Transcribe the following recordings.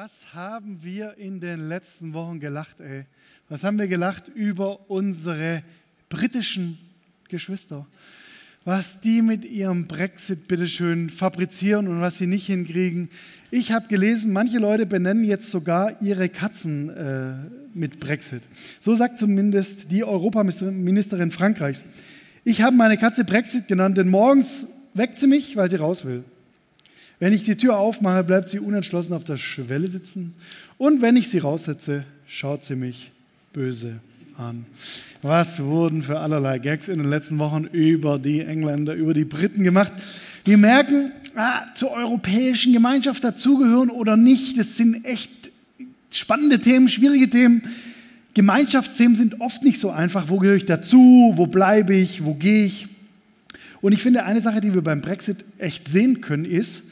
Was haben wir in den letzten Wochen gelacht, ey? Was haben wir gelacht über unsere britischen Geschwister? Was die mit ihrem Brexit bitteschön fabrizieren und was sie nicht hinkriegen. Ich habe gelesen, manche Leute benennen jetzt sogar ihre Katzen äh, mit Brexit. So sagt zumindest die Europaministerin Frankreichs. Ich habe meine Katze Brexit genannt, denn morgens weckt sie mich, weil sie raus will. Wenn ich die Tür aufmache, bleibt sie unentschlossen auf der Schwelle sitzen. Und wenn ich sie raussetze, schaut sie mich böse an. Was wurden für allerlei Gags in den letzten Wochen über die Engländer, über die Briten gemacht? Wir merken, ah, zur europäischen Gemeinschaft dazugehören oder nicht, das sind echt spannende Themen, schwierige Themen. Gemeinschaftsthemen sind oft nicht so einfach. Wo gehöre ich dazu? Wo bleibe ich? Wo gehe ich? Und ich finde, eine Sache, die wir beim Brexit echt sehen können, ist,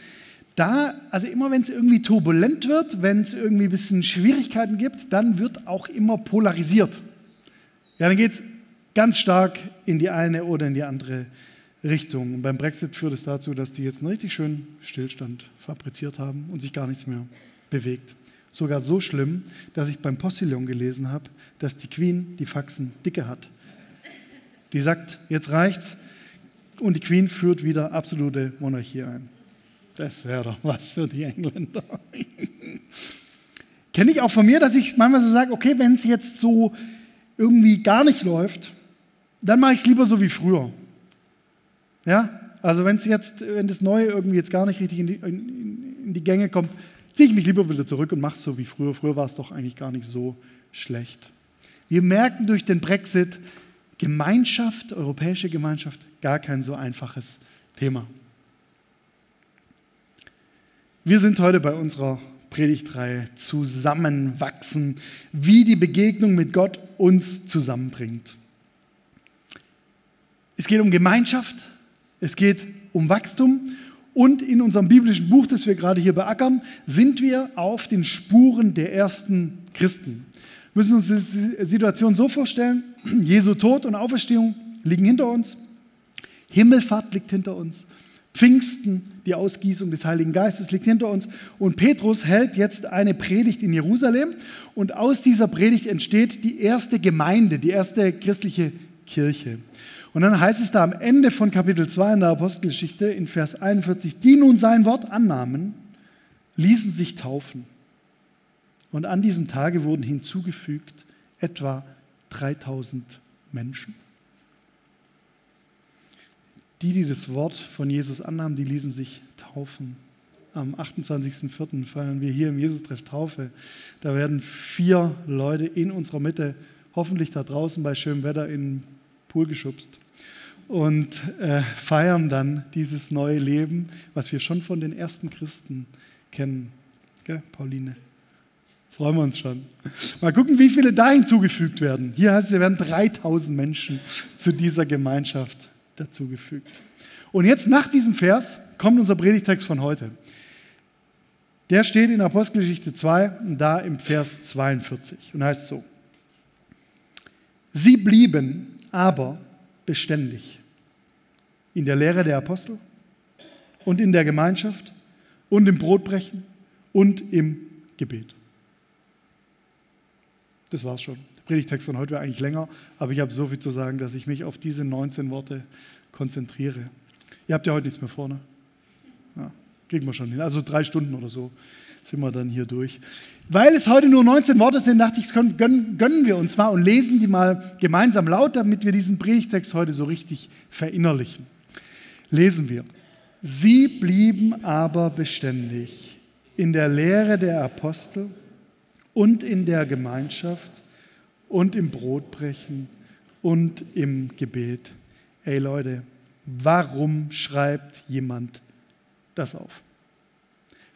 da, also immer wenn es irgendwie turbulent wird, wenn es irgendwie ein bisschen Schwierigkeiten gibt, dann wird auch immer polarisiert. Ja, dann geht es ganz stark in die eine oder in die andere Richtung. Und beim Brexit führt es dazu, dass die jetzt einen richtig schönen Stillstand fabriziert haben und sich gar nichts mehr bewegt. Sogar so schlimm, dass ich beim Postillon gelesen habe, dass die Queen die Faxen dicke hat. Die sagt, jetzt reicht's. Und die Queen führt wieder absolute Monarchie ein. Das wäre doch was für die Engländer. Kenne ich auch von mir, dass ich manchmal so sage, okay, wenn es jetzt so irgendwie gar nicht läuft, dann mache ich es lieber so wie früher. Ja, also wenn es jetzt, wenn das Neue irgendwie jetzt gar nicht richtig in die, in, in die Gänge kommt, ziehe ich mich lieber wieder zurück und mache es so wie früher. Früher war es doch eigentlich gar nicht so schlecht. Wir merken durch den Brexit, Gemeinschaft, europäische Gemeinschaft, gar kein so einfaches Thema. Wir sind heute bei unserer Predigtreihe Zusammenwachsen, wie die Begegnung mit Gott uns zusammenbringt. Es geht um Gemeinschaft, es geht um Wachstum und in unserem biblischen Buch, das wir gerade hier beackern, sind wir auf den Spuren der ersten Christen. Wir müssen uns die Situation so vorstellen, Jesu Tod und Auferstehung liegen hinter uns, Himmelfahrt liegt hinter uns, Pfingsten, die Ausgießung des Heiligen Geistes liegt hinter uns. Und Petrus hält jetzt eine Predigt in Jerusalem. Und aus dieser Predigt entsteht die erste Gemeinde, die erste christliche Kirche. Und dann heißt es da am Ende von Kapitel 2 in der Apostelgeschichte in Vers 41, die nun sein Wort annahmen, ließen sich taufen. Und an diesem Tage wurden hinzugefügt etwa 3000 Menschen. Die, die das Wort von Jesus annahmen, die ließen sich taufen. Am 28.04. feiern wir hier im Jesus-Treff Taufe. Da werden vier Leute in unserer Mitte, hoffentlich da draußen bei schönem Wetter, in den Pool geschubst und äh, feiern dann dieses neue Leben, was wir schon von den ersten Christen kennen. Gell, Pauline? Das freuen wir uns schon. Mal gucken, wie viele da hinzugefügt werden. Hier heißt es, es werden 3000 Menschen zu dieser Gemeinschaft dazugefügt. Und jetzt nach diesem Vers kommt unser Predigtext von heute. Der steht in Apostelgeschichte 2, da im Vers 42 und heißt so. Sie blieben aber beständig in der Lehre der Apostel und in der Gemeinschaft und im Brotbrechen und im Gebet. Das war's schon. Predigtext von heute wäre eigentlich länger, aber ich habe so viel zu sagen, dass ich mich auf diese 19 Worte konzentriere. Ihr habt ja heute nichts mehr vorne. Ja, kriegen wir schon hin. Also drei Stunden oder so sind wir dann hier durch. Weil es heute nur 19 Worte sind, dachte ich, gönnen, gönnen wir uns mal und lesen die mal gemeinsam laut, damit wir diesen Predigtext heute so richtig verinnerlichen. Lesen wir. Sie blieben aber beständig in der Lehre der Apostel und in der Gemeinschaft und im Brotbrechen und im Gebet. Ey Leute, warum schreibt jemand das auf?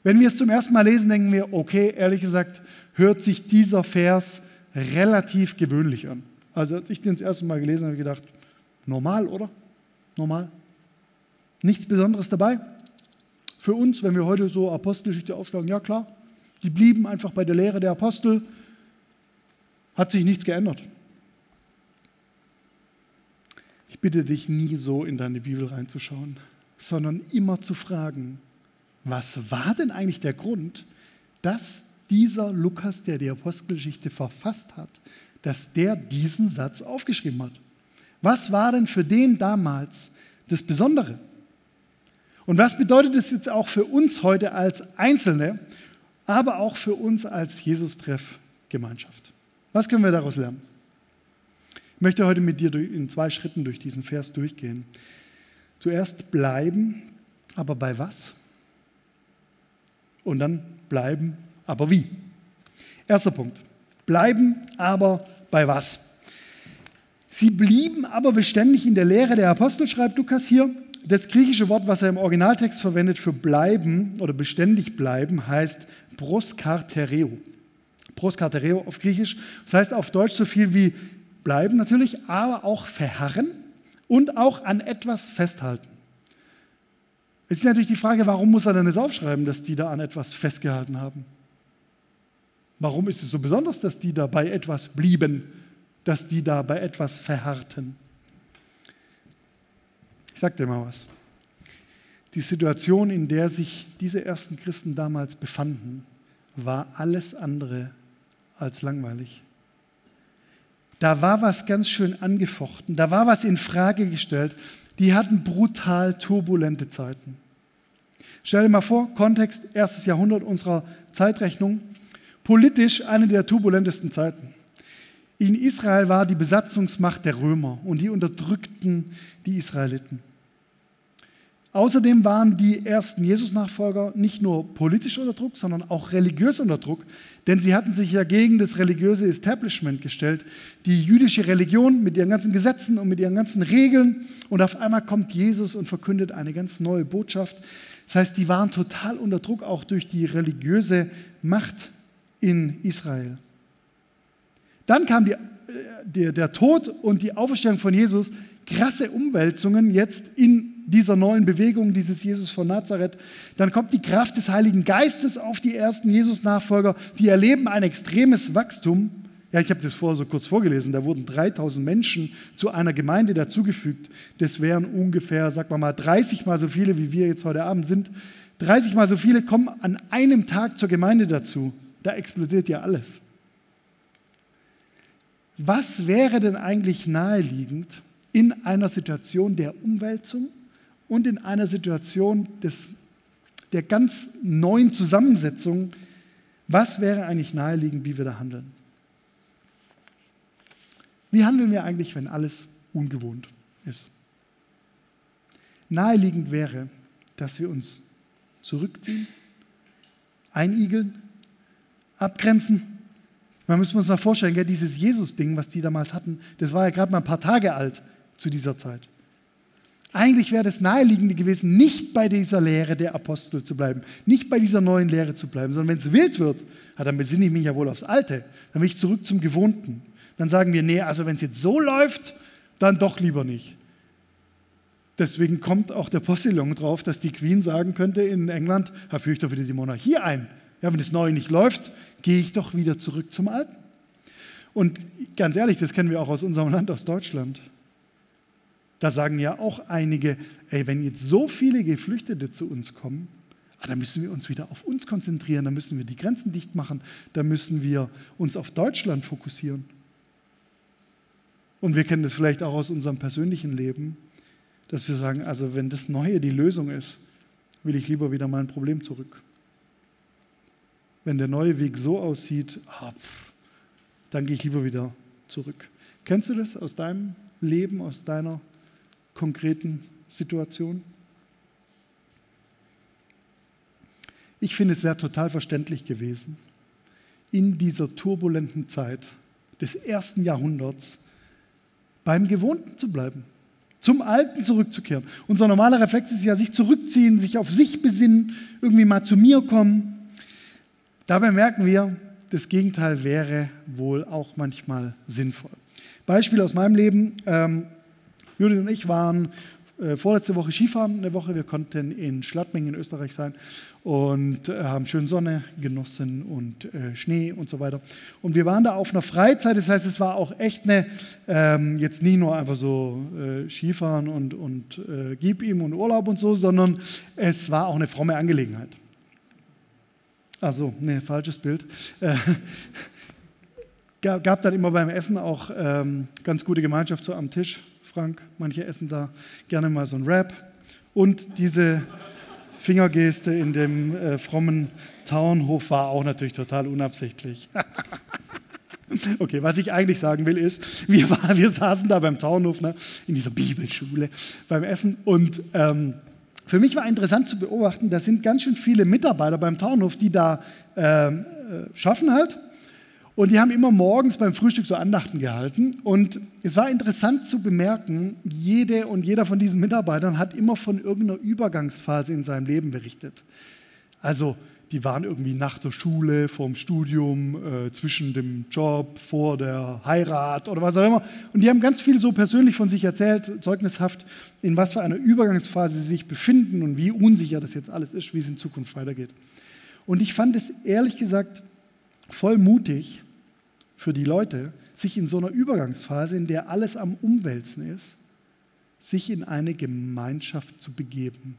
Wenn wir es zum ersten Mal lesen, denken wir, okay, ehrlich gesagt, hört sich dieser Vers relativ gewöhnlich an. Also als ich den das erste Mal gelesen habe, habe ich gedacht, normal, oder? Normal. Nichts Besonderes dabei. Für uns, wenn wir heute so Apostelgeschichte aufschlagen, ja klar, die blieben einfach bei der Lehre der Apostel, hat sich nichts geändert. Ich bitte dich nie so in deine Bibel reinzuschauen, sondern immer zu fragen, was war denn eigentlich der Grund, dass dieser Lukas, der die Apostelgeschichte verfasst hat, dass der diesen Satz aufgeschrieben hat. Was war denn für den damals das Besondere? Und was bedeutet es jetzt auch für uns heute als Einzelne, aber auch für uns als Jesus-Treff-Gemeinschaft? Was können wir daraus lernen? Ich möchte heute mit dir in zwei Schritten durch diesen Vers durchgehen. Zuerst bleiben, aber bei was? Und dann bleiben, aber wie? Erster Punkt. Bleiben, aber bei was? Sie blieben aber beständig in der Lehre der Apostel, schreibt Lukas hier. Das griechische Wort, was er im Originaltext verwendet für bleiben oder beständig bleiben, heißt proskartereo. Proskartereo auf Griechisch. Das heißt auf Deutsch so viel wie bleiben natürlich, aber auch verharren und auch an etwas festhalten. Es ist natürlich die Frage, warum muss er denn das aufschreiben, dass die da an etwas festgehalten haben? Warum ist es so besonders, dass die da bei etwas blieben, dass die da bei etwas verharrten? Ich sage dir mal was. Die Situation, in der sich diese ersten Christen damals befanden, war alles andere als langweilig. Da war was ganz schön angefochten, da war was in Frage gestellt. Die hatten brutal turbulente Zeiten. Stell dir mal vor, Kontext, erstes Jahrhundert unserer Zeitrechnung, politisch eine der turbulentesten Zeiten. In Israel war die Besatzungsmacht der Römer und die unterdrückten die Israeliten. Außerdem waren die ersten Jesus-Nachfolger nicht nur politisch unter Druck, sondern auch religiös unter Druck, denn sie hatten sich ja gegen das religiöse Establishment gestellt, die jüdische Religion mit ihren ganzen Gesetzen und mit ihren ganzen Regeln. Und auf einmal kommt Jesus und verkündet eine ganz neue Botschaft. Das heißt, die waren total unter Druck, auch durch die religiöse Macht in Israel. Dann kam die, äh, der, der Tod und die Auferstehung von Jesus, krasse Umwälzungen jetzt in dieser neuen Bewegung, dieses Jesus von Nazareth. Dann kommt die Kraft des Heiligen Geistes auf die ersten Jesus-Nachfolger, die erleben ein extremes Wachstum. Ja, ich habe das vorher so kurz vorgelesen, da wurden 3000 Menschen zu einer Gemeinde dazugefügt. Das wären ungefähr, sagen wir mal, 30 mal so viele, wie wir jetzt heute Abend sind. 30 mal so viele kommen an einem Tag zur Gemeinde dazu. Da explodiert ja alles. Was wäre denn eigentlich naheliegend in einer Situation der Umwälzung und in einer Situation des, der ganz neuen Zusammensetzung, was wäre eigentlich naheliegend, wie wir da handeln? Wie handeln wir eigentlich, wenn alles ungewohnt ist? Naheliegend wäre, dass wir uns zurückziehen, einigeln, abgrenzen. Man muss uns mal vorstellen, gell, dieses Jesus-Ding, was die damals hatten, das war ja gerade mal ein paar Tage alt zu dieser Zeit. Eigentlich wäre das naheliegende gewesen, nicht bei dieser Lehre der Apostel zu bleiben, nicht bei dieser neuen Lehre zu bleiben, sondern wenn es wild wird, dann besinne ich mich ja wohl aufs Alte, dann will ich zurück zum Gewohnten. Dann sagen wir, nee, also wenn es jetzt so läuft, dann doch lieber nicht. Deswegen kommt auch der Postillon drauf, dass die Queen sagen könnte in England, da führe ich doch wieder die Monarchie ein. Ja, wenn das Neue nicht läuft, gehe ich doch wieder zurück zum Alten. Und ganz ehrlich, das kennen wir auch aus unserem Land, aus Deutschland. Da sagen ja auch einige, ey, wenn jetzt so viele Geflüchtete zu uns kommen, ah, dann müssen wir uns wieder auf uns konzentrieren, dann müssen wir die Grenzen dicht machen, dann müssen wir uns auf Deutschland fokussieren. Und wir kennen das vielleicht auch aus unserem persönlichen Leben, dass wir sagen, also wenn das Neue die Lösung ist, will ich lieber wieder mein Problem zurück. Wenn der neue Weg so aussieht, ah, pff, dann gehe ich lieber wieder zurück. Kennst du das aus deinem Leben, aus deiner konkreten Situation? Ich finde, es wäre total verständlich gewesen, in dieser turbulenten Zeit des ersten Jahrhunderts beim Gewohnten zu bleiben, zum Alten zurückzukehren. Unser normaler Reflex ist ja, sich zurückziehen, sich auf sich besinnen, irgendwie mal zu mir kommen. Dabei merken wir, das Gegenteil wäre wohl auch manchmal sinnvoll. Beispiel aus meinem Leben. Ähm, Judith und ich waren äh, vorletzte Woche Skifahren, eine Woche. Wir konnten in Schladming in Österreich sein und äh, haben schön Sonne genossen und äh, Schnee und so weiter. Und wir waren da auf einer Freizeit, das heißt, es war auch echt eine, ähm, jetzt nie nur einfach so äh, Skifahren und, und äh, gib ihm und Urlaub und so, sondern es war auch eine fromme Angelegenheit. Ach so, nee, falsches Bild. Äh, gab dann immer beim Essen auch ähm, ganz gute Gemeinschaft so am Tisch, Frank. Manche essen da gerne mal so ein Rap. Und diese Fingergeste in dem äh, frommen Tauernhof war auch natürlich total unabsichtlich. okay, was ich eigentlich sagen will ist, wir, war, wir saßen da beim Tauernhof ne, in dieser Bibelschule beim Essen und ähm, für mich war interessant zu beobachten, da sind ganz schön viele Mitarbeiter beim Tauernhof, die da ähm, äh, schaffen halt und die haben immer morgens beim Frühstück so Andachten gehalten. Und es war interessant zu bemerken, jede und jeder von diesen Mitarbeitern hat immer von irgendeiner Übergangsphase in seinem Leben berichtet. Also die waren irgendwie nach der Schule, vorm Studium, äh, zwischen dem Job, vor der Heirat oder was auch immer. Und die haben ganz viel so persönlich von sich erzählt, zeugnishaft, in was für einer Übergangsphase sie sich befinden und wie unsicher das jetzt alles ist, wie es in Zukunft weitergeht. Und ich fand es ehrlich gesagt voll mutig, für die Leute, sich in so einer Übergangsphase, in der alles am Umwälzen ist, sich in eine Gemeinschaft zu begeben,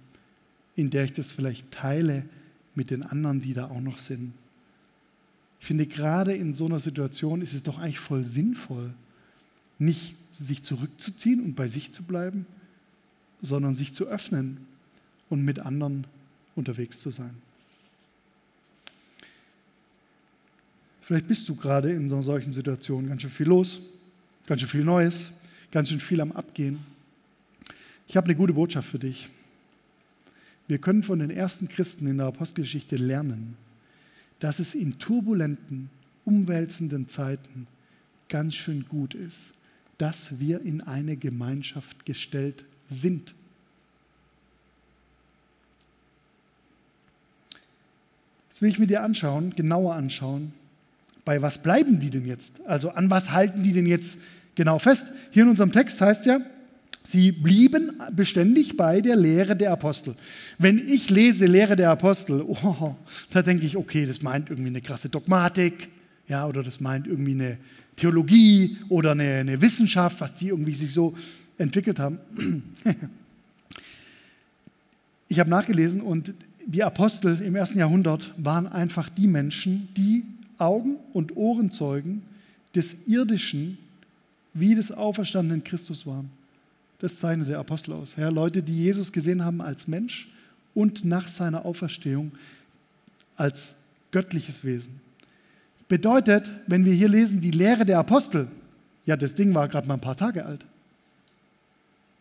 in der ich das vielleicht teile mit den anderen, die da auch noch sind. Ich finde, gerade in so einer Situation ist es doch eigentlich voll sinnvoll, nicht sich zurückzuziehen und bei sich zu bleiben, sondern sich zu öffnen und mit anderen unterwegs zu sein. Vielleicht bist du gerade in einer solchen Situation ganz schön viel los, ganz schön viel Neues, ganz schön viel am Abgehen. Ich habe eine gute Botschaft für dich. Wir können von den ersten Christen in der Apostelgeschichte lernen, dass es in turbulenten, umwälzenden Zeiten ganz schön gut ist, dass wir in eine Gemeinschaft gestellt sind. Jetzt will ich mir dir anschauen, genauer anschauen, bei was bleiben die denn jetzt? Also an was halten die denn jetzt genau fest? Hier in unserem Text heißt ja, sie blieben beständig bei der Lehre der Apostel. Wenn ich lese Lehre der Apostel, oh, da denke ich, okay, das meint irgendwie eine krasse Dogmatik, ja, oder das meint irgendwie eine Theologie oder eine, eine Wissenschaft, was die irgendwie sich so entwickelt haben. Ich habe nachgelesen und die Apostel im ersten Jahrhundert waren einfach die Menschen, die Augen- und Ohrenzeugen des irdischen wie des auferstandenen Christus waren. Das zeichnet der Apostel aus. Ja, Leute, die Jesus gesehen haben als Mensch und nach seiner Auferstehung als göttliches Wesen. Bedeutet, wenn wir hier lesen, die Lehre der Apostel, ja, das Ding war gerade mal ein paar Tage alt.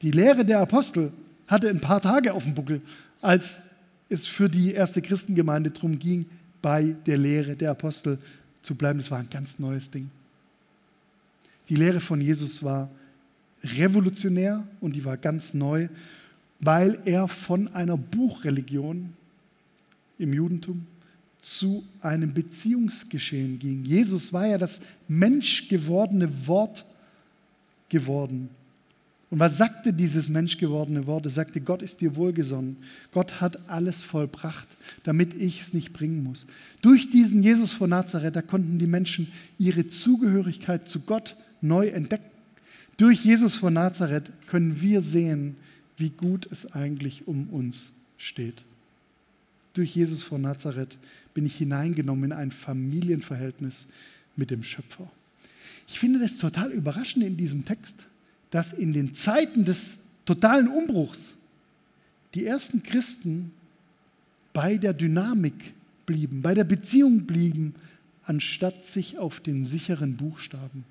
Die Lehre der Apostel hatte ein paar Tage auf dem Buckel, als es für die erste Christengemeinde darum ging, bei der Lehre der Apostel zu bleiben. Das war ein ganz neues Ding. Die Lehre von Jesus war revolutionär und die war ganz neu, weil er von einer Buchreligion im Judentum zu einem Beziehungsgeschehen ging. Jesus war ja das menschgewordene Wort geworden. Und was sagte dieses menschgewordene Wort? Er sagte, Gott ist dir wohlgesonnen. Gott hat alles vollbracht, damit ich es nicht bringen muss. Durch diesen Jesus von Nazareth, da konnten die Menschen ihre Zugehörigkeit zu Gott neu entdecken. Durch Jesus von Nazareth können wir sehen, wie gut es eigentlich um uns steht. Durch Jesus von Nazareth bin ich hineingenommen in ein Familienverhältnis mit dem Schöpfer. Ich finde das total überraschend in diesem Text dass in den Zeiten des totalen Umbruchs die ersten Christen bei der Dynamik blieben, bei der Beziehung blieben, anstatt sich auf den sicheren Buchstaben,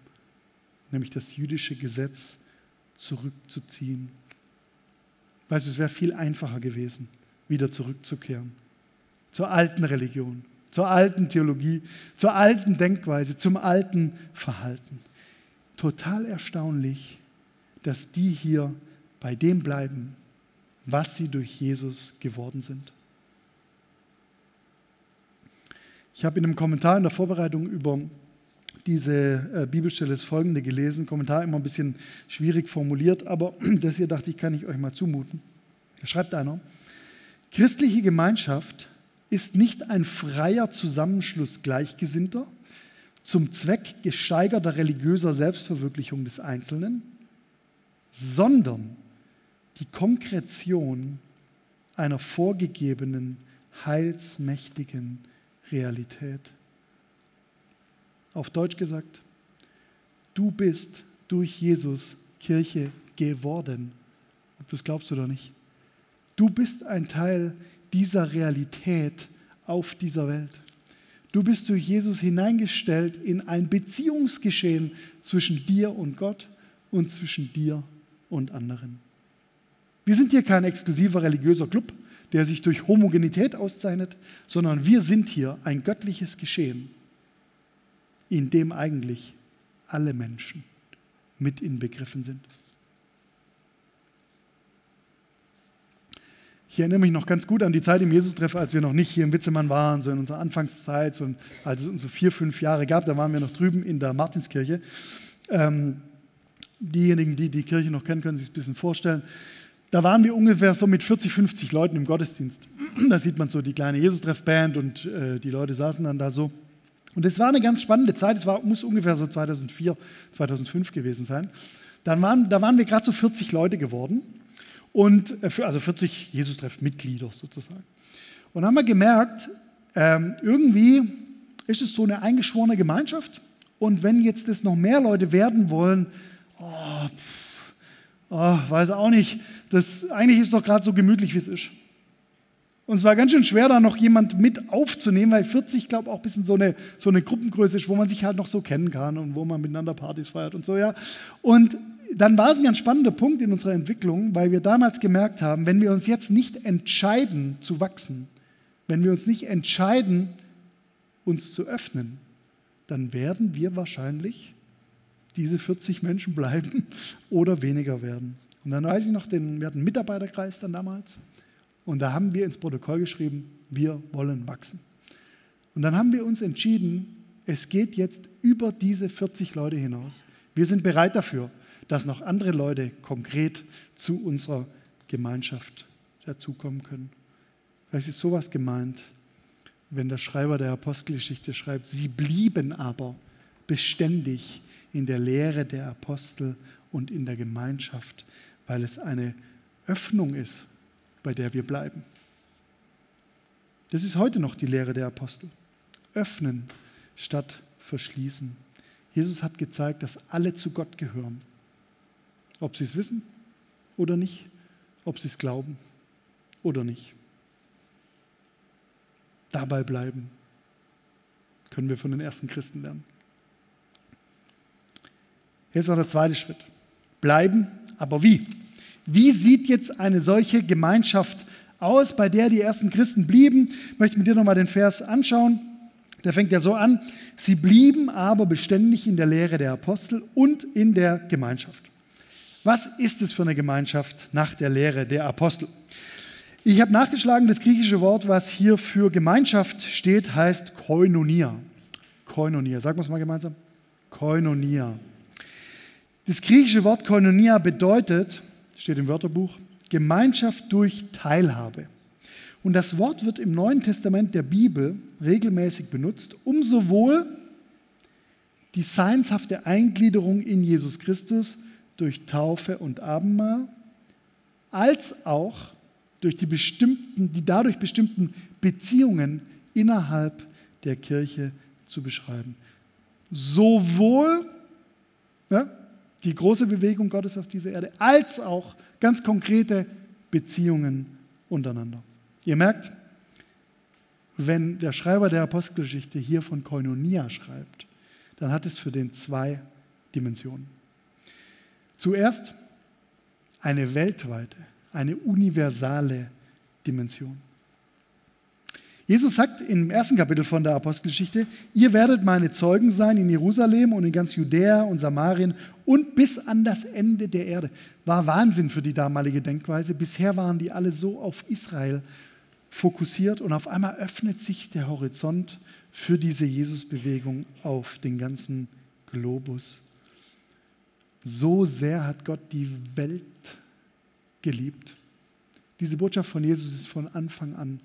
nämlich das jüdische Gesetz, zurückzuziehen. Weißt du, es wäre viel einfacher gewesen, wieder zurückzukehren zur alten Religion, zur alten Theologie, zur alten Denkweise, zum alten Verhalten. Total erstaunlich, dass die hier bei dem bleiben, was sie durch Jesus geworden sind. Ich habe in einem Kommentar in der Vorbereitung über diese äh, Bibelstelle das folgende gelesen. Kommentar immer ein bisschen schwierig formuliert, aber das hier dachte ich, kann ich euch mal zumuten. Da schreibt einer: Christliche Gemeinschaft ist nicht ein freier Zusammenschluss Gleichgesinnter zum Zweck gesteigerter religiöser Selbstverwirklichung des Einzelnen, sondern die Konkretion einer vorgegebenen, heilsmächtigen Realität. Auf Deutsch gesagt, du bist durch Jesus Kirche geworden. Ob du es glaubst oder nicht. Du bist ein Teil dieser Realität auf dieser Welt. Du bist durch Jesus hineingestellt in ein Beziehungsgeschehen zwischen dir und Gott und zwischen dir und anderen. Wir sind hier kein exklusiver religiöser Club, der sich durch Homogenität auszeichnet, sondern wir sind hier ein göttliches Geschehen, in dem eigentlich alle Menschen mit inbegriffen sind. Ich erinnere mich noch ganz gut an die Zeit im Jesus-Treff, als wir noch nicht hier im Witzemann waren, so in unserer Anfangszeit, so als es uns so vier, fünf Jahre gab, da waren wir noch drüben in der Martinskirche. Ähm, diejenigen, die die Kirche noch kennen, können sich ein bisschen vorstellen. Da waren wir ungefähr so mit 40, 50 Leuten im Gottesdienst. Da sieht man so die kleine Jesus-Treff-Band und äh, die Leute saßen dann da so. Und es war eine ganz spannende Zeit, es war, muss ungefähr so 2004, 2005 gewesen sein. Dann waren, da waren wir gerade so 40 Leute geworden und äh, also 40 Jesus-Treff-Mitglieder sozusagen. Und haben wir gemerkt, ähm, irgendwie ist es so eine eingeschworene Gemeinschaft. Und wenn jetzt es noch mehr Leute werden wollen, oh, oh, weiß auch nicht, das, eigentlich ist es doch gerade so gemütlich, wie es ist. Und es war ganz schön schwer, da noch jemand mit aufzunehmen, weil 40, glaube ich, auch ein bisschen so eine, so eine Gruppengröße ist, wo man sich halt noch so kennen kann und wo man miteinander Partys feiert und so, ja. Und dann war es ein ganz spannender Punkt in unserer Entwicklung, weil wir damals gemerkt haben, wenn wir uns jetzt nicht entscheiden zu wachsen, wenn wir uns nicht entscheiden, uns zu öffnen, dann werden wir wahrscheinlich diese 40 Menschen bleiben oder weniger werden. Und dann weiß ich noch, den, wir hatten einen Mitarbeiterkreis dann damals und da haben wir ins Protokoll geschrieben, wir wollen wachsen. Und dann haben wir uns entschieden, es geht jetzt über diese 40 Leute hinaus. Wir sind bereit dafür dass noch andere Leute konkret zu unserer Gemeinschaft dazukommen können. Vielleicht ist sowas gemeint, wenn der Schreiber der Apostelgeschichte schreibt, sie blieben aber beständig in der Lehre der Apostel und in der Gemeinschaft, weil es eine Öffnung ist, bei der wir bleiben. Das ist heute noch die Lehre der Apostel. Öffnen statt verschließen. Jesus hat gezeigt, dass alle zu Gott gehören. Ob sie es wissen oder nicht, ob sie es glauben oder nicht. Dabei bleiben können wir von den ersten Christen lernen. Jetzt noch der zweite Schritt. Bleiben, aber wie? Wie sieht jetzt eine solche Gemeinschaft aus, bei der die ersten Christen blieben? Ich möchte mit dir nochmal den Vers anschauen. Der fängt ja so an. Sie blieben aber beständig in der Lehre der Apostel und in der Gemeinschaft. Was ist es für eine Gemeinschaft nach der Lehre der Apostel? Ich habe nachgeschlagen, das griechische Wort, was hier für Gemeinschaft steht, heißt Koinonia. Koinonia, sagen wir es mal gemeinsam. Koinonia. Das griechische Wort Koinonia bedeutet, steht im Wörterbuch, Gemeinschaft durch Teilhabe. Und das Wort wird im Neuen Testament der Bibel regelmäßig benutzt, um sowohl die seinshafte Eingliederung in Jesus Christus durch Taufe und Abendmahl, als auch durch die, bestimmten, die dadurch bestimmten Beziehungen innerhalb der Kirche zu beschreiben. Sowohl ja, die große Bewegung Gottes auf dieser Erde, als auch ganz konkrete Beziehungen untereinander. Ihr merkt, wenn der Schreiber der Apostelgeschichte hier von Koinonia schreibt, dann hat es für den zwei Dimensionen. Zuerst eine weltweite, eine universale Dimension. Jesus sagt im ersten Kapitel von der Apostelgeschichte, ihr werdet meine Zeugen sein in Jerusalem und in ganz Judäa und Samarien und bis an das Ende der Erde. War Wahnsinn für die damalige Denkweise. Bisher waren die alle so auf Israel fokussiert und auf einmal öffnet sich der Horizont für diese Jesusbewegung auf den ganzen Globus. So sehr hat Gott die Welt geliebt. Diese Botschaft von Jesus ist von Anfang an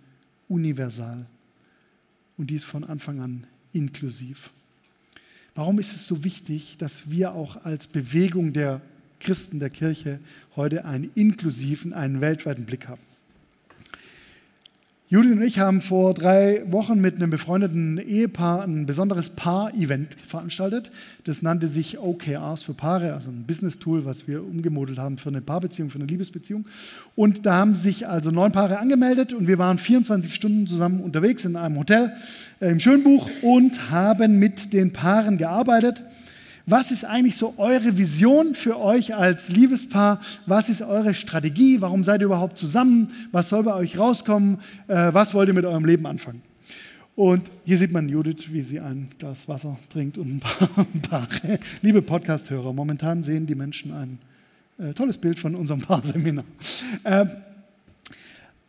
universal und die ist von Anfang an inklusiv. Warum ist es so wichtig, dass wir auch als Bewegung der Christen der Kirche heute einen inklusiven, einen weltweiten Blick haben? Judith und ich haben vor drei Wochen mit einem befreundeten Ehepaar ein besonderes Paar-Event veranstaltet. Das nannte sich OKRs für Paare, also ein Business-Tool, was wir umgemodelt haben für eine Paarbeziehung, für eine Liebesbeziehung. Und da haben sich also neun Paare angemeldet und wir waren 24 Stunden zusammen unterwegs in einem Hotel äh, im Schönbuch und haben mit den Paaren gearbeitet. Was ist eigentlich so eure Vision für euch als Liebespaar? Was ist eure Strategie? Warum seid ihr überhaupt zusammen? Was soll bei euch rauskommen? Äh, was wollt ihr mit eurem Leben anfangen? Und hier sieht man Judith, wie sie ein Glas Wasser trinkt und ein paar, ein paar liebe Podcast-Hörer. Momentan sehen die Menschen ein äh, tolles Bild von unserem Paarseminar. Äh,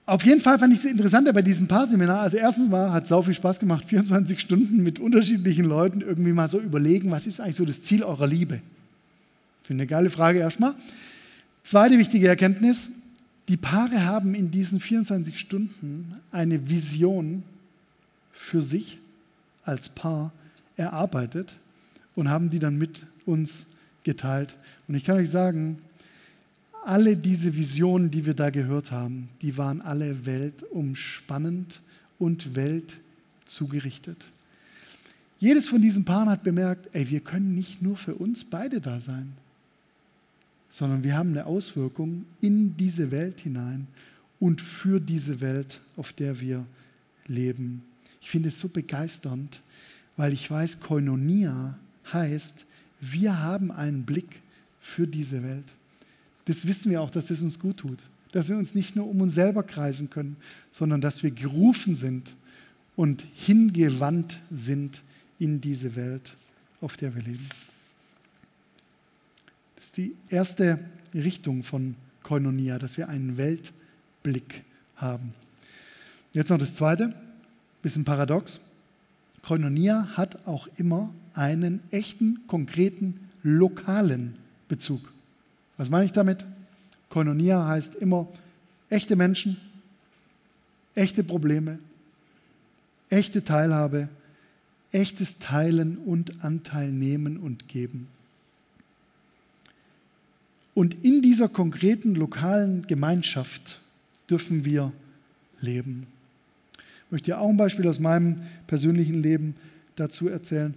auf jeden Fall fand ich es interessanter bei diesem Paarseminar. Also erstens mal hat es sau viel Spaß gemacht, 24 Stunden mit unterschiedlichen Leuten irgendwie mal so überlegen, was ist eigentlich so das Ziel eurer Liebe? Finde eine geile Frage erstmal. Zweite wichtige Erkenntnis, die Paare haben in diesen 24 Stunden eine Vision für sich als Paar erarbeitet und haben die dann mit uns geteilt. Und ich kann euch sagen, alle diese Visionen, die wir da gehört haben, die waren alle weltumspannend und weltzugerichtet. Jedes von diesen Paaren hat bemerkt, ey, wir können nicht nur für uns beide da sein, sondern wir haben eine Auswirkung in diese Welt hinein und für diese Welt, auf der wir leben. Ich finde es so begeisternd, weil ich weiß, Koinonia heißt, wir haben einen Blick für diese Welt das wissen wir auch, dass das uns gut tut. Dass wir uns nicht nur um uns selber kreisen können, sondern dass wir gerufen sind und hingewandt sind in diese Welt, auf der wir leben. Das ist die erste Richtung von Koinonia, dass wir einen Weltblick haben. Jetzt noch das zweite, bisschen paradox. Koinonia hat auch immer einen echten, konkreten, lokalen Bezug. Was meine ich damit? Koinonia heißt immer echte Menschen, echte Probleme, echte Teilhabe, echtes Teilen und Anteil nehmen und geben. Und in dieser konkreten lokalen Gemeinschaft dürfen wir leben. Ich möchte dir auch ein Beispiel aus meinem persönlichen Leben dazu erzählen.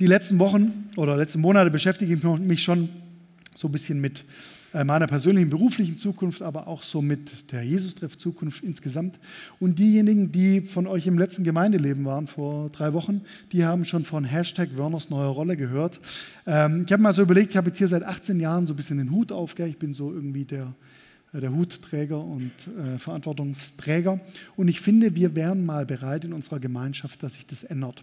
Die letzten Wochen oder letzten Monate beschäftige ich mich schon so ein bisschen mit äh, meiner persönlichen beruflichen Zukunft, aber auch so mit der Jesus-Treff-Zukunft insgesamt. Und diejenigen, die von euch im letzten Gemeindeleben waren vor drei Wochen, die haben schon von Hashtag Werners neue Rolle gehört. Ähm, ich habe mal so überlegt, ich habe jetzt hier seit 18 Jahren so ein bisschen den Hut auf, ich bin so irgendwie der, äh, der Hutträger und äh, Verantwortungsträger. Und ich finde, wir wären mal bereit in unserer Gemeinschaft, dass sich das ändert.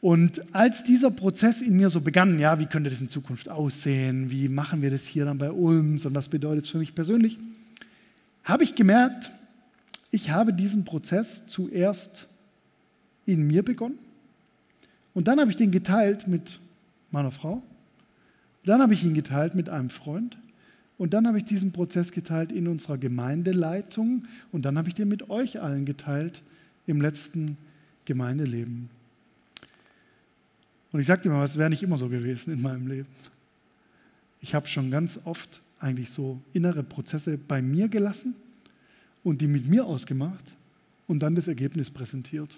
Und als dieser Prozess in mir so begann, ja, wie könnte das in Zukunft aussehen, wie machen wir das hier dann bei uns? Und was bedeutet es für mich persönlich, habe ich gemerkt, ich habe diesen Prozess zuerst in mir begonnen. Und dann habe ich den geteilt mit meiner Frau, dann habe ich ihn geteilt mit einem Freund. Und dann habe ich diesen Prozess geteilt in unserer Gemeindeleitung. Und dann habe ich den mit euch allen geteilt im letzten Gemeindeleben. Und ich sage dir mal, es wäre nicht immer so gewesen in meinem Leben. Ich habe schon ganz oft eigentlich so innere Prozesse bei mir gelassen und die mit mir ausgemacht und dann das Ergebnis präsentiert.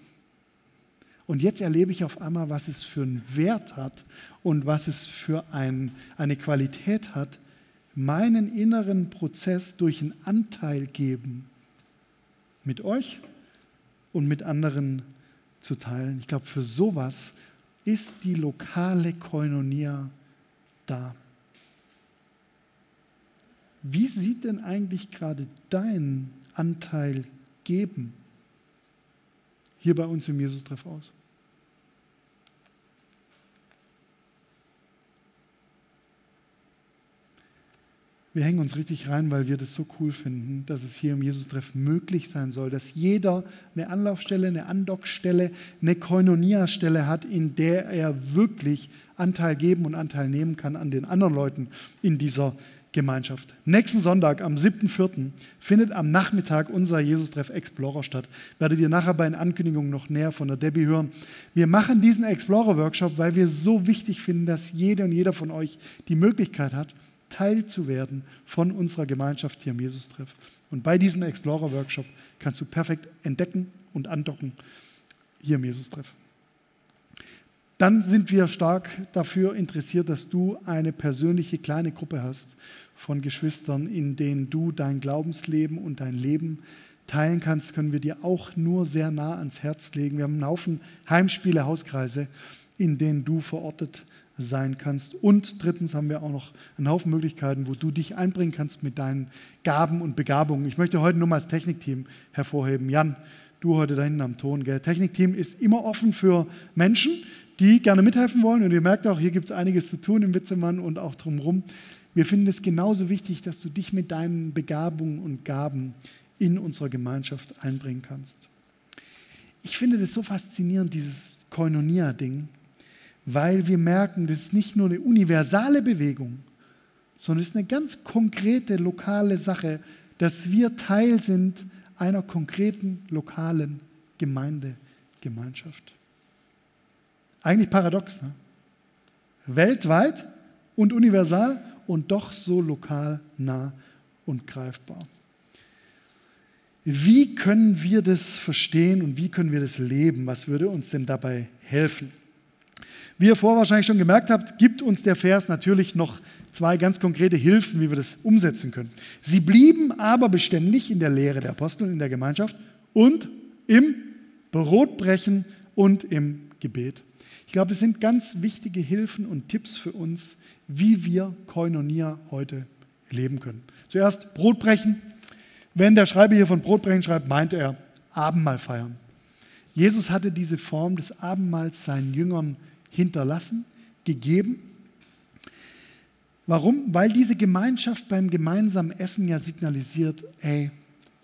Und jetzt erlebe ich auf einmal, was es für einen Wert hat und was es für ein, eine Qualität hat, meinen inneren Prozess durch einen Anteil geben mit euch und mit anderen zu teilen. Ich glaube, für sowas ist die lokale Koinonia da. Wie sieht denn eigentlich gerade dein Anteil geben hier bei uns im Jesus-Treff aus? Wir hängen uns richtig rein, weil wir das so cool finden, dass es hier im Jesus-Treff möglich sein soll, dass jeder eine Anlaufstelle, eine Andockstelle, eine Koinonia-Stelle hat, in der er wirklich Anteil geben und Anteil nehmen kann an den anderen Leuten in dieser Gemeinschaft. Nächsten Sonntag, am 7.4., findet am Nachmittag unser Jesus-Treff Explorer statt. Werdet ihr nachher bei den Ankündigungen noch näher von der Debbie hören. Wir machen diesen Explorer-Workshop, weil wir so wichtig finden, dass jede und jeder von euch die Möglichkeit hat, Teil zu werden von unserer Gemeinschaft hier im Jesus-Treff. Und bei diesem Explorer-Workshop kannst du perfekt entdecken und andocken hier im Jesus-Treff. Dann sind wir stark dafür interessiert, dass du eine persönliche kleine Gruppe hast von Geschwistern, in denen du dein Glaubensleben und dein Leben teilen kannst, können wir dir auch nur sehr nah ans Herz legen. Wir haben einen Haufen Heimspiele, Hauskreise, in denen du verortet sein kannst. Und drittens haben wir auch noch einen Haufen Möglichkeiten, wo du dich einbringen kannst mit deinen Gaben und Begabungen. Ich möchte heute nur mal das Technikteam hervorheben. Jan, du heute da hinten am Ton. Gell? Technikteam ist immer offen für Menschen, die gerne mithelfen wollen. Und ihr merkt auch, hier gibt es einiges zu tun im Witzemann und auch drumherum. Wir finden es genauso wichtig, dass du dich mit deinen Begabungen und Gaben in unserer Gemeinschaft einbringen kannst. Ich finde das so faszinierend, dieses Koinonia-Ding, weil wir merken, das ist nicht nur eine universale Bewegung, sondern es ist eine ganz konkrete lokale Sache, dass wir Teil sind einer konkreten lokalen Gemeindegemeinschaft. Eigentlich paradox, ne? Weltweit und universal und doch so lokal nah und greifbar. Wie können wir das verstehen und wie können wir das leben? Was würde uns denn dabei helfen? Wie ihr vorher wahrscheinlich schon gemerkt habt, gibt uns der Vers natürlich noch zwei ganz konkrete Hilfen, wie wir das umsetzen können. Sie blieben aber beständig in der Lehre der Apostel in der Gemeinschaft und im Brotbrechen und im Gebet. Ich glaube, das sind ganz wichtige Hilfen und Tipps für uns, wie wir Koinonia heute leben können. Zuerst Brotbrechen. Wenn der Schreiber hier von Brotbrechen schreibt, meint er Abendmahl feiern. Jesus hatte diese Form des Abendmahls seinen Jüngern hinterlassen, gegeben. Warum? Weil diese Gemeinschaft beim gemeinsamen Essen ja signalisiert, ey,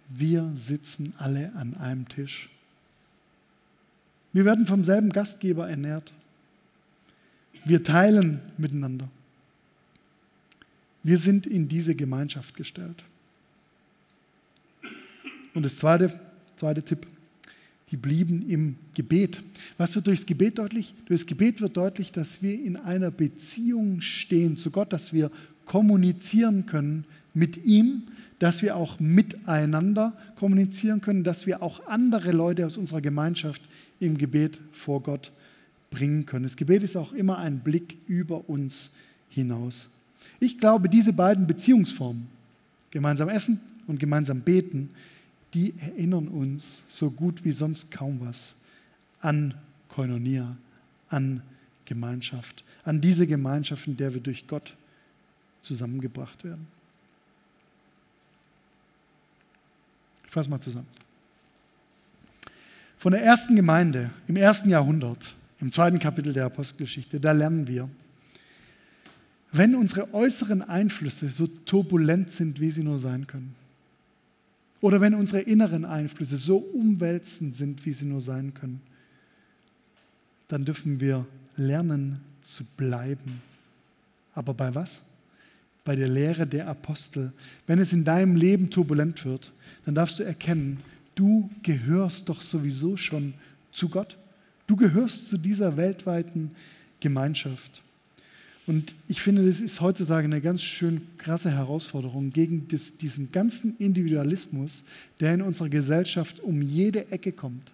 wir sitzen alle an einem Tisch. Wir werden vom selben Gastgeber ernährt. Wir teilen miteinander. Wir sind in diese Gemeinschaft gestellt. Und das zweite, zweite Tipp, die blieben im Gebet. Was wird durchs Gebet deutlich? Durchs Gebet wird deutlich, dass wir in einer Beziehung stehen zu Gott, dass wir kommunizieren können mit ihm, dass wir auch miteinander kommunizieren können, dass wir auch andere Leute aus unserer Gemeinschaft im Gebet vor Gott bringen können. Das Gebet ist auch immer ein Blick über uns hinaus. Ich glaube, diese beiden Beziehungsformen, gemeinsam essen und gemeinsam beten, die erinnern uns so gut wie sonst kaum was an Koinonia, an Gemeinschaft, an diese Gemeinschaft, in der wir durch Gott zusammengebracht werden. Ich fasse mal zusammen. Von der ersten Gemeinde im ersten Jahrhundert, im zweiten Kapitel der Apostelgeschichte, da lernen wir, wenn unsere äußeren Einflüsse so turbulent sind, wie sie nur sein können, oder wenn unsere inneren Einflüsse so umwälzend sind, wie sie nur sein können, dann dürfen wir lernen zu bleiben. Aber bei was? Bei der Lehre der Apostel. Wenn es in deinem Leben turbulent wird, dann darfst du erkennen, du gehörst doch sowieso schon zu Gott. Du gehörst zu dieser weltweiten Gemeinschaft. Und ich finde, das ist heutzutage eine ganz schön krasse Herausforderung gegen das, diesen ganzen Individualismus, der in unserer Gesellschaft um jede Ecke kommt.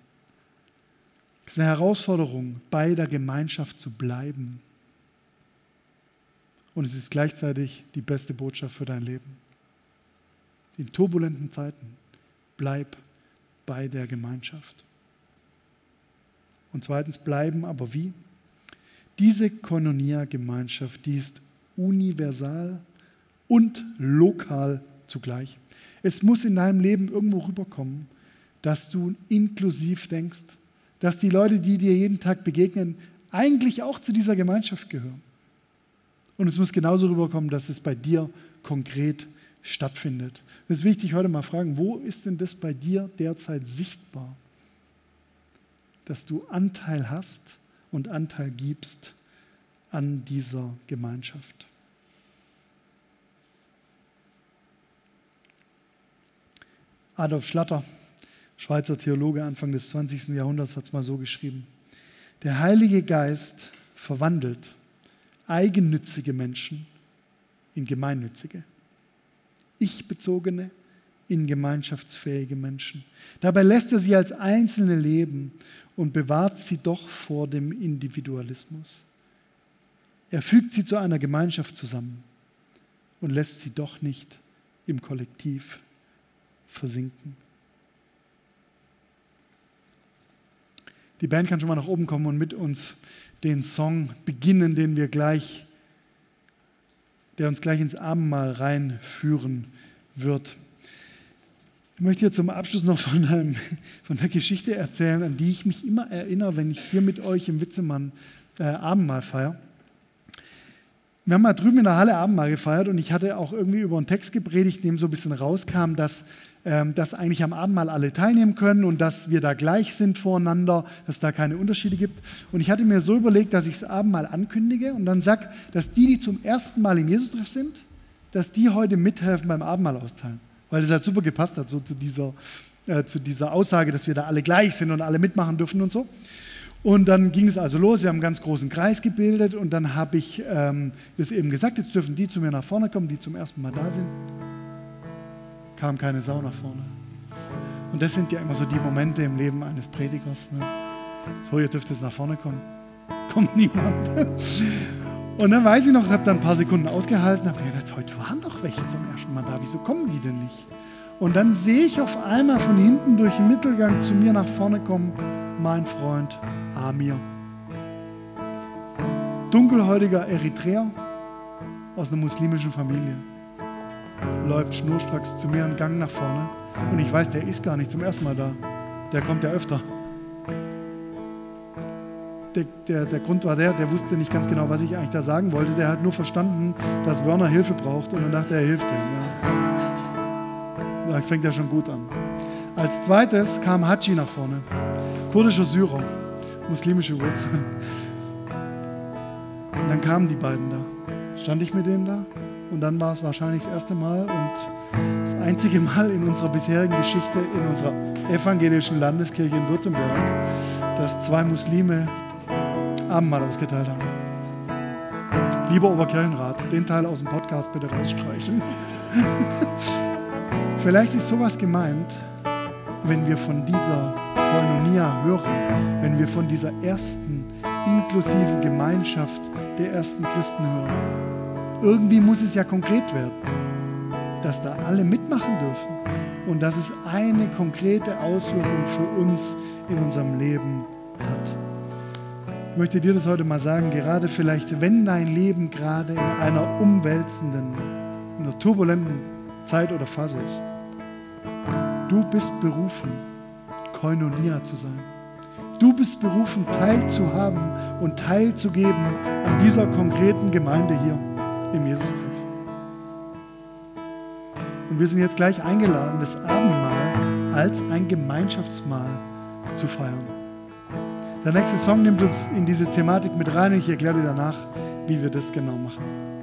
Es ist eine Herausforderung, bei der Gemeinschaft zu bleiben. Und es ist gleichzeitig die beste Botschaft für dein Leben. In turbulenten Zeiten bleib bei der Gemeinschaft. Und zweitens bleiben, aber wie? Diese Koinonia-Gemeinschaft, die ist universal und lokal zugleich. Es muss in deinem Leben irgendwo rüberkommen, dass du inklusiv denkst, dass die Leute, die dir jeden Tag begegnen, eigentlich auch zu dieser Gemeinschaft gehören. Und es muss genauso rüberkommen, dass es bei dir konkret stattfindet. Es ist wichtig, heute mal fragen, wo ist denn das bei dir derzeit sichtbar? Dass du Anteil hast und Anteil gibst an dieser Gemeinschaft. Adolf Schlatter, Schweizer Theologe Anfang des 20. Jahrhunderts, hat es mal so geschrieben. Der Heilige Geist verwandelt eigennützige Menschen in gemeinnützige, ich-bezogene in gemeinschaftsfähige Menschen. Dabei lässt er sie als Einzelne leben und bewahrt sie doch vor dem Individualismus. Er fügt sie zu einer Gemeinschaft zusammen und lässt sie doch nicht im Kollektiv versinken. Die Band kann schon mal nach oben kommen und mit uns den Song beginnen, den wir gleich, der uns gleich ins Abendmahl reinführen wird. Ich möchte hier zum Abschluss noch von, einem, von einer Geschichte erzählen, an die ich mich immer erinnere, wenn ich hier mit euch im Witzemann äh, Abendmahl feiere. Wir haben mal drüben in der Halle Abendmahl gefeiert und ich hatte auch irgendwie über einen Text gepredigt, in dem so ein bisschen rauskam, dass, ähm, dass eigentlich am Abendmahl alle teilnehmen können und dass wir da gleich sind voreinander, dass es da keine Unterschiede gibt. Und ich hatte mir so überlegt, dass ich das Abendmahl ankündige und dann sage, dass die, die zum ersten Mal im Jesus-Treff sind, dass die heute mithelfen beim Abendmahl austeilen weil das halt super gepasst hat, so zu dieser, äh, zu dieser Aussage, dass wir da alle gleich sind und alle mitmachen dürfen und so. Und dann ging es also los, wir haben einen ganz großen Kreis gebildet und dann habe ich ähm, das eben gesagt, jetzt dürfen die zu mir nach vorne kommen, die zum ersten Mal da sind. Kam keine Sau nach vorne. Und das sind ja immer so die Momente im Leben eines Predigers. Ne? So, ihr dürft jetzt nach vorne kommen. Kommt niemand. Und dann weiß ich noch, ich habe dann ein paar Sekunden ausgehalten, habe gedacht, heute waren doch welche zum ersten Mal da, wieso kommen die denn nicht? Und dann sehe ich auf einmal von hinten durch den Mittelgang zu mir nach vorne kommen, mein Freund Amir. Dunkelhäutiger Eritreer aus einer muslimischen Familie. Läuft schnurstracks zu mir einen Gang nach vorne. Und ich weiß, der ist gar nicht zum ersten Mal da. Der kommt ja öfter der, der, der, Grund war der, der wusste nicht ganz genau, was ich eigentlich da sagen wollte. Der hat nur verstanden, dass Werner Hilfe braucht und dann dachte er, er hilft ihm. Ja. Da fängt er schon gut an. Als zweites kam Haji nach vorne, kurdischer Syrer, muslimische Wurzeln. Und dann kamen die beiden da. Stand ich mit denen da und dann war es wahrscheinlich das erste Mal und das einzige Mal in unserer bisherigen Geschichte in unserer evangelischen Landeskirche in Württemberg, dass zwei Muslime Abendmahl ausgeteilt haben. Lieber Oberkirchenrat, den Teil aus dem Podcast bitte rausstreichen. Vielleicht ist sowas gemeint, wenn wir von dieser Koinonia hören, wenn wir von dieser ersten inklusiven Gemeinschaft der ersten Christen hören. Irgendwie muss es ja konkret werden, dass da alle mitmachen dürfen und dass es eine konkrete Auswirkung für uns in unserem Leben hat. Ich möchte dir das heute mal sagen, gerade vielleicht, wenn dein Leben gerade in einer umwälzenden, in einer turbulenten Zeit oder Phase ist. Du bist berufen, Koinonia zu sein. Du bist berufen, teilzuhaben und teilzugeben an dieser konkreten Gemeinde hier im Jesus-Treff. Und wir sind jetzt gleich eingeladen, das Abendmahl als ein Gemeinschaftsmahl zu feiern. Der nächste Song nimmt uns in diese Thematik mit rein und ich erkläre dir danach, wie wir das genau machen.